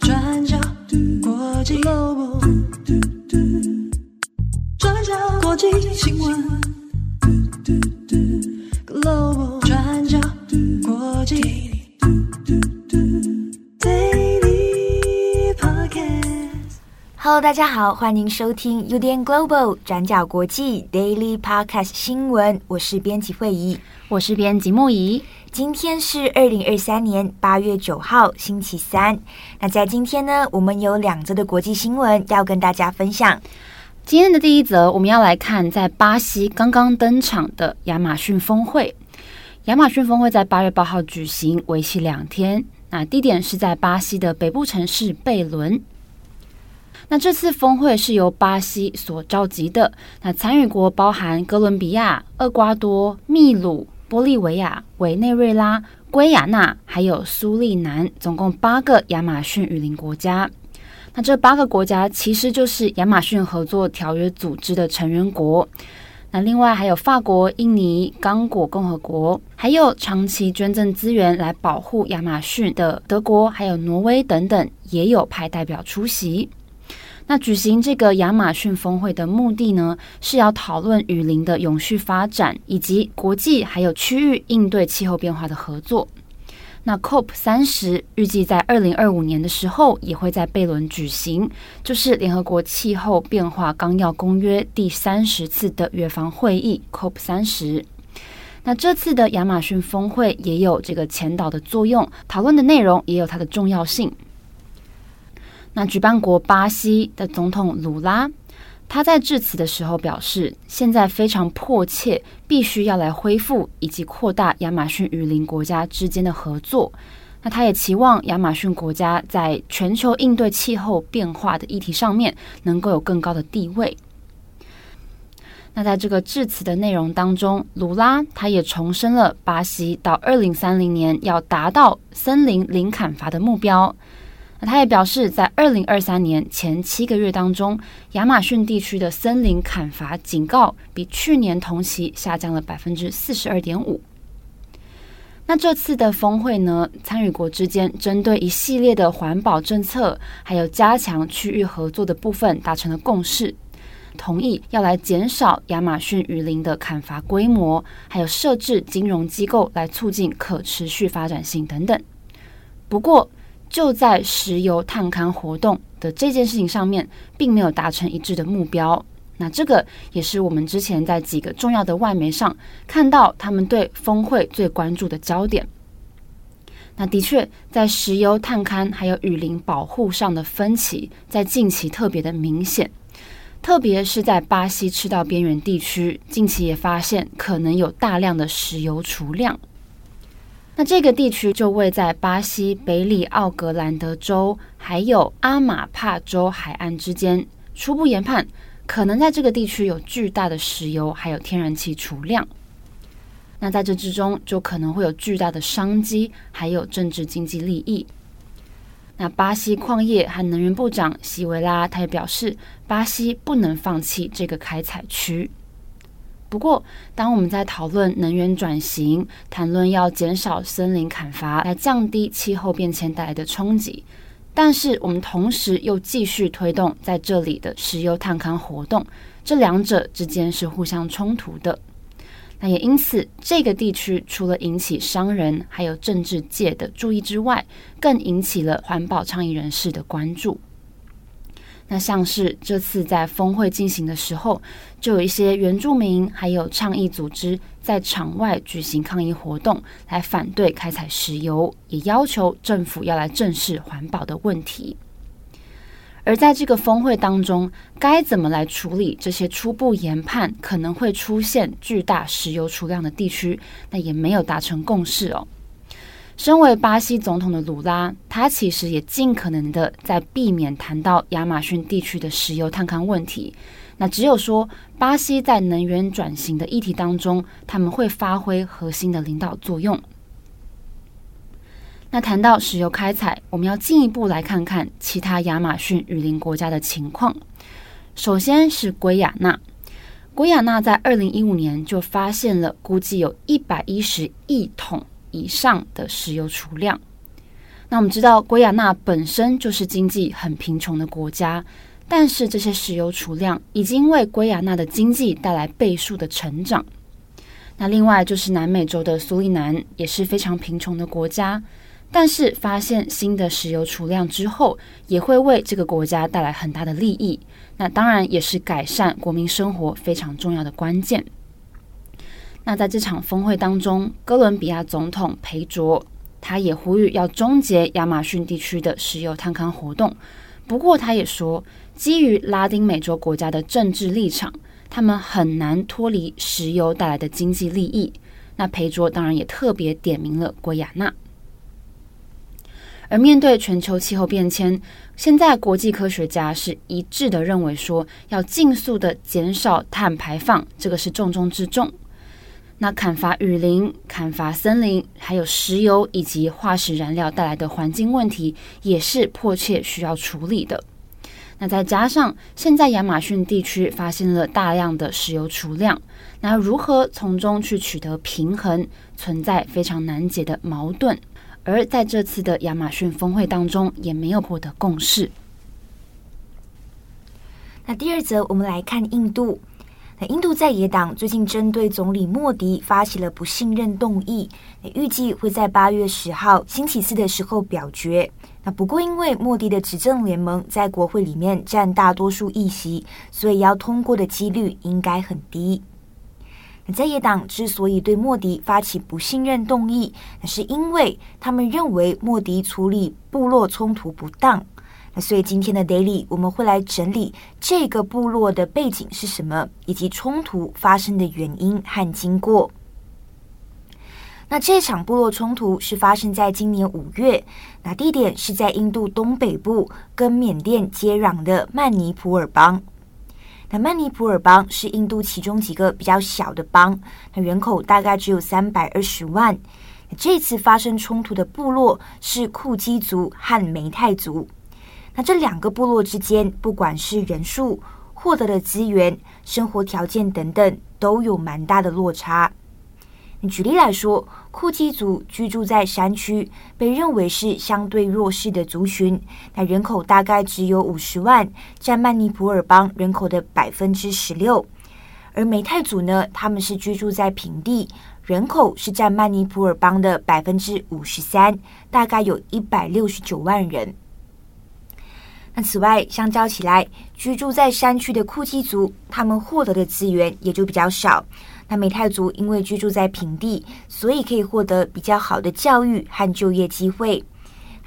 转角国际转角国际新闻 Hello，大家好，欢迎收听 UDN Global 转角国际 Daily Podcast 新闻，我是编辑慧仪，我是编辑木仪。今天是二零二三年八月九号，星期三。那在今天呢，我们有两则的国际新闻要跟大家分享。今天的第一则，我们要来看在巴西刚刚登场的亚马逊峰会。亚马逊峰会在八月八号举行，为期两天。那地点是在巴西的北部城市贝伦。那这次峰会是由巴西所召集的，那参与国包含哥伦比亚、厄瓜多、秘鲁。玻利维亚、委内瑞拉、圭亚那，还有苏利南，总共八个亚马逊雨林国家。那这八个国家其实就是亚马逊合作条约组织的成员国。那另外还有法国、印尼、刚果共和国，还有长期捐赠资源来保护亚马逊的德国，还有挪威等等，也有派代表出席。那举行这个亚马逊峰会的目的呢，是要讨论雨林的永续发展，以及国际还有区域应对气候变化的合作。那 COP 三十预计在二零二五年的时候也会在贝伦举行，就是联合国气候变化纲要公约第三十次的约方会议 COP 三十。那这次的亚马逊峰会也有这个前导的作用，讨论的内容也有它的重要性。那举办国巴西的总统鲁拉，他在致辞的时候表示，现在非常迫切，必须要来恢复以及扩大亚马逊雨林国家之间的合作。那他也期望亚马逊国家在全球应对气候变化的议题上面能够有更高的地位。那在这个致辞的内容当中，鲁拉他也重申了巴西到二零三零年要达到森林零砍伐的目标。那他也表示，在二零二三年前七个月当中，亚马逊地区的森林砍伐警告比去年同期下降了百分之四十二点五。那这次的峰会呢，参与国之间针对一系列的环保政策，还有加强区域合作的部分达成了共识，同意要来减少亚马逊雨林的砍伐规模，还有设置金融机构来促进可持续发展性等等。不过，就在石油探勘活动的这件事情上面，并没有达成一致的目标。那这个也是我们之前在几个重要的外媒上看到他们对峰会最关注的焦点。那的确，在石油探勘还有雨林保护上的分歧，在近期特别的明显，特别是在巴西赤道边缘地区，近期也发现可能有大量的石油储量。那这个地区就位在巴西北里奥格兰德州，还有阿马帕州海岸之间。初步研判，可能在这个地区有巨大的石油还有天然气储量。那在这之中，就可能会有巨大的商机，还有政治经济利益。那巴西矿业和能源部长席维拉他也表示，巴西不能放弃这个开采区。不过，当我们在讨论能源转型，谈论要减少森林砍伐来降低气候变迁带来的冲击，但是我们同时又继续推动在这里的石油探勘活动，这两者之间是互相冲突的。那也因此，这个地区除了引起商人还有政治界的注意之外，更引起了环保倡议人士的关注。那像是这次在峰会进行的时候，就有一些原住民还有倡议组织在场外举行抗议活动，来反对开采石油，也要求政府要来正视环保的问题。而在这个峰会当中，该怎么来处理这些初步研判可能会出现巨大石油储量的地区，那也没有达成共识哦。身为巴西总统的鲁拉，他其实也尽可能的在避免谈到亚马逊地区的石油探勘问题。那只有说，巴西在能源转型的议题当中，他们会发挥核心的领导作用。那谈到石油开采，我们要进一步来看看其他亚马逊雨林国家的情况。首先是圭亚那，圭亚那在二零一五年就发现了估计有一百一十亿桶以上的石油储量，那我们知道，圭亚那本身就是经济很贫穷的国家，但是这些石油储量已经为圭亚那的经济带来倍数的成长。那另外就是南美洲的苏利南也是非常贫穷的国家，但是发现新的石油储量之后，也会为这个国家带来很大的利益。那当然也是改善国民生活非常重要的关键。那在这场峰会当中，哥伦比亚总统裴卓他也呼吁要终结亚马逊地区的石油探勘活动。不过他也说，基于拉丁美洲国家的政治立场。他们很难脱离石油带来的经济利益。那裴卓当然也特别点名了圭亚那。而面对全球气候变迁，现在国际科学家是一致的认为说，要尽速的减少碳排放，这个是重中之重。那砍伐雨林、砍伐森林，还有石油以及化石燃料带来的环境问题，也是迫切需要处理的。那再加上现在亚马逊地区发现了大量的石油储量，那如何从中去取得平衡，存在非常难解的矛盾。而在这次的亚马逊峰会当中，也没有获得共识。那第二则，我们来看印度。印度在野党最近针对总理莫迪发起了不信任动议，预计会在八月十号星期四的时候表决。那不过，因为莫迪的执政联盟在国会里面占大多数议席，所以要通过的几率应该很低。在野党之所以对莫迪发起不信任动议，那是因为他们认为莫迪处理部落冲突不当。那所以今天的 Daily 我们会来整理这个部落的背景是什么，以及冲突发生的原因和经过。那这场部落冲突是发生在今年五月，那地点是在印度东北部跟缅甸接壤的曼尼普尔邦。那曼尼普尔邦是印度其中几个比较小的邦，那人口大概只有三百二十万。这次发生冲突的部落是库基族和梅泰族。那这两个部落之间，不管是人数、获得的资源、生活条件等等，都有蛮大的落差。举例来说，库基族居住在山区，被认为是相对弱势的族群。那人口大概只有五十万，占曼尼普尔邦人口的百分之十六。而梅泰族呢，他们是居住在平地，人口是占曼尼普尔邦的百分之五十三，大概有一百六十九万人。那此外，相较起来，居住在山区的库基族，他们获得的资源也就比较少。那美泰族因为居住在平地，所以可以获得比较好的教育和就业机会。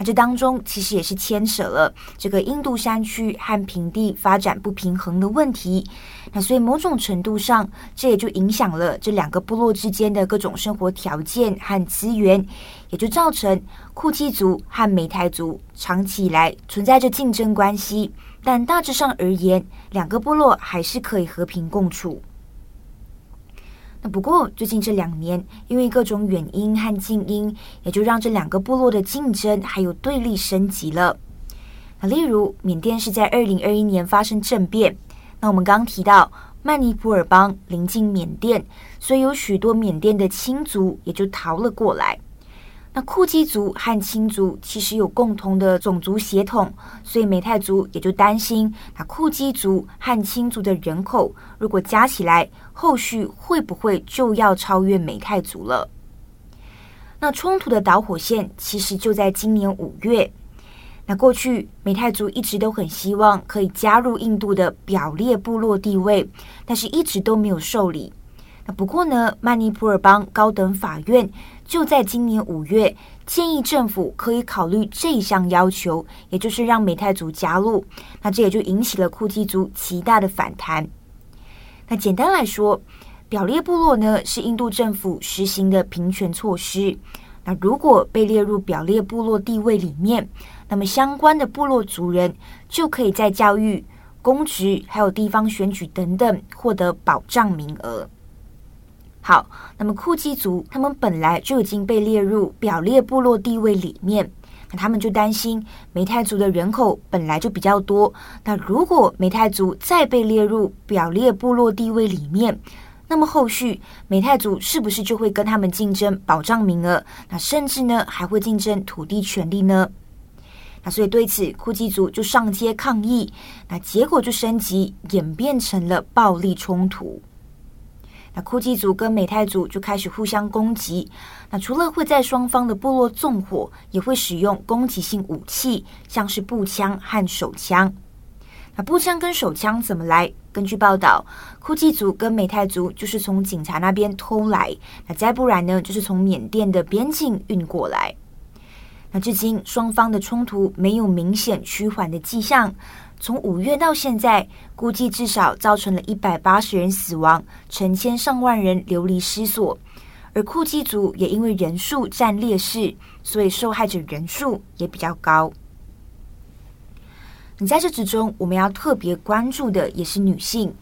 这当中其实也是牵扯了这个印度山区和平地发展不平衡的问题。那所以某种程度上，这也就影响了这两个部落之间的各种生活条件和资源，也就造成库基族和梅泰族长期以来存在着竞争关系。但大致上而言，两个部落还是可以和平共处。那不过，最近这两年，因为各种原因和静音，也就让这两个部落的竞争还有对立升级了。那例如，缅甸是在二零二一年发生政变。那我们刚刚提到，曼尼普尔邦临近缅甸，所以有许多缅甸的亲族也就逃了过来。那库基族和青族其实有共同的种族血统，所以美泰族也就担心，那库基族和青族的人口如果加起来，后续会不会就要超越美泰族了？那冲突的导火线其实就在今年五月。那过去美泰族一直都很希望可以加入印度的表列部落地位，但是一直都没有受理。那不过呢，曼尼普尔邦高等法院。就在今年五月，建议政府可以考虑这项要求，也就是让美泰族加入。那这也就引起了库基族极大的反弹。那简单来说，表列部落呢是印度政府实行的平权措施。那如果被列入表列部落地位里面，那么相关的部落族人就可以在教育、公职还有地方选举等等获得保障名额。好，那么库基族他们本来就已经被列入表列部落地位里面，那他们就担心梅泰族的人口本来就比较多，那如果梅泰族再被列入表列部落地位里面，那么后续梅泰族是不是就会跟他们竞争保障名额？那甚至呢还会竞争土地权利呢？那所以对此，库基族就上街抗议，那结果就升级演变成了暴力冲突。那库基族跟美泰族就开始互相攻击。那除了会在双方的部落纵火，也会使用攻击性武器，像是步枪和手枪。那步枪跟手枪怎么来？根据报道，库基族跟美泰族就是从警察那边偷来，那再不然呢，就是从缅甸的边境运过来。那至今双方的冲突没有明显趋缓的迹象。从五月到现在，估计至少造成了一百八十人死亡，成千上万人流离失所。而库基族也因为人数占劣势，所以受害者人数也比较高。你在这之中，我们要特别关注的也是女性，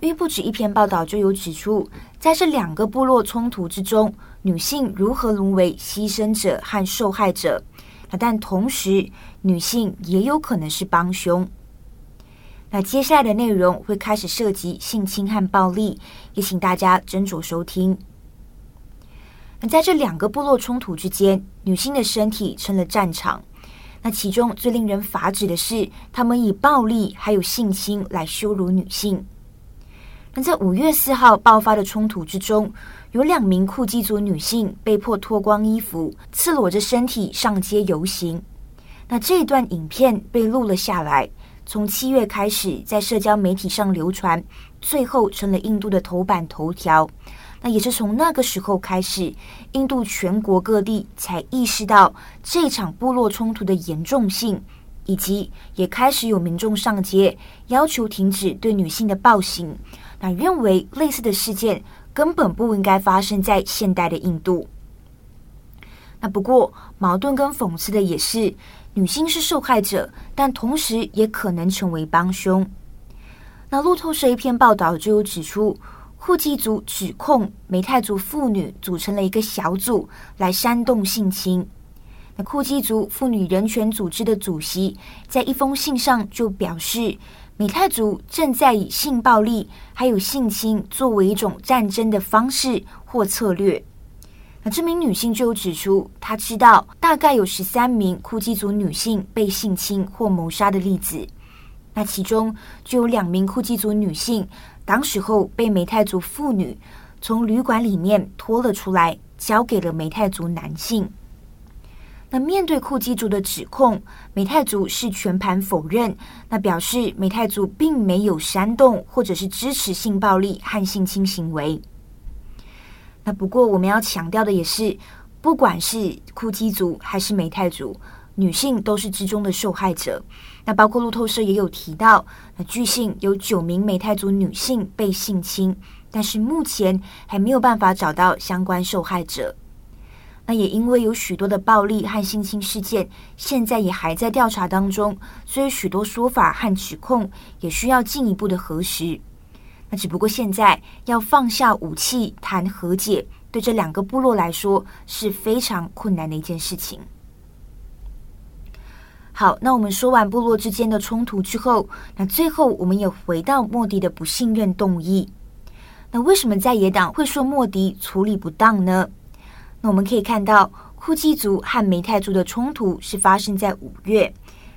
因为不止一篇报道就有指出，在这两个部落冲突之中，女性如何沦为牺牲者和受害者。但同时，女性也有可能是帮凶。那接下来的内容会开始涉及性侵和暴力，也请大家斟酌收听。那在这两个部落冲突之间，女性的身体成了战场。那其中最令人发指的是，他们以暴力还有性侵来羞辱女性。那在五月四号爆发的冲突之中，有两名库基族女性被迫脱光衣服，赤裸着身体上街游行。那这一段影片被录了下来。从七月开始，在社交媒体上流传，最后成了印度的头版头条。那也是从那个时候开始，印度全国各地才意识到这场部落冲突的严重性，以及也开始有民众上街要求停止对女性的暴行。那认为类似的事件根本不应该发生在现代的印度。那不过矛盾跟讽刺的也是。女性是受害者，但同时也可能成为帮凶。那路透社一篇报道就有指出，库基族指控美泰族妇女组成了一个小组来煽动性侵。那库基族妇女人权组织的主席在一封信上就表示，美泰族正在以性暴力还有性侵作为一种战争的方式或策略。那这名女性就指出，她知道大概有十三名库基族女性被性侵或谋杀的例子。那其中就有两名库基族女性，当时候被美泰族妇女从旅馆里面拖了出来，交给了美泰族男性。那面对库基族的指控，美泰族是全盘否认，那表示美泰族并没有煽动或者是支持性暴力和性侵行为。那不过我们要强调的也是，不管是库基族还是美泰族，女性都是之中的受害者。那包括路透社也有提到，那据信有九名美泰族女性被性侵，但是目前还没有办法找到相关受害者。那也因为有许多的暴力和性侵事件，现在也还在调查当中，所以许多说法和指控也需要进一步的核实。只不过现在要放下武器谈和解，对这两个部落来说是非常困难的一件事情。好，那我们说完部落之间的冲突之后，那最后我们也回到莫迪的不信任动议。那为什么在野党会说莫迪处理不当呢？那我们可以看到，库基族和梅泰族的冲突是发生在五月。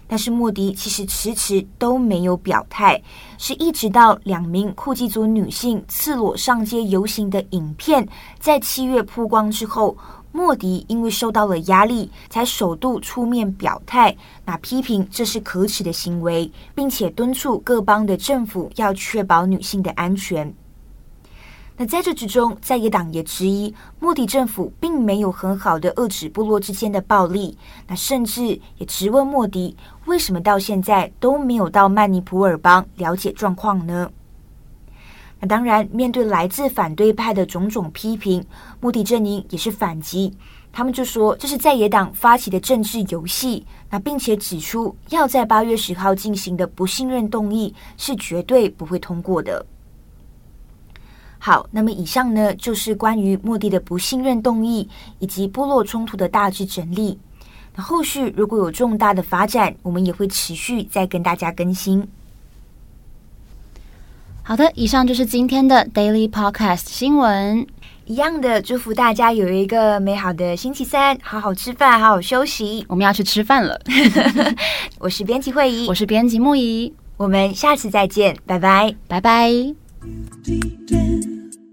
但是莫迪其实迟迟都没有表态，是一直到两名库基族女性赤裸上街游行的影片在七月曝光之后，莫迪因为受到了压力，才首度出面表态，那批评这是可耻的行为，并且敦促各邦的政府要确保女性的安全。那在这之中，在野党也质疑莫迪政府并没有很好的遏制部落之间的暴力，那甚至也质问莫迪为什么到现在都没有到曼尼普尔邦了解状况呢？那当然，面对来自反对派的种种批评，莫迪阵营也是反击，他们就说这是在野党发起的政治游戏，那并且指出要在八月十号进行的不信任动议是绝对不会通过的。好，那么以上呢，就是关于莫迪的不信任动议以及部落冲突的大致整理。那后续如果有重大的发展，我们也会持续再跟大家更新。好的，以上就是今天的 Daily Podcast 新闻。一样的，祝福大家有一个美好的星期三，好好吃饭，好好休息。我们要去吃饭了。我是编辑会仪，我是编辑木仪，我们下次再见，拜拜，拜拜。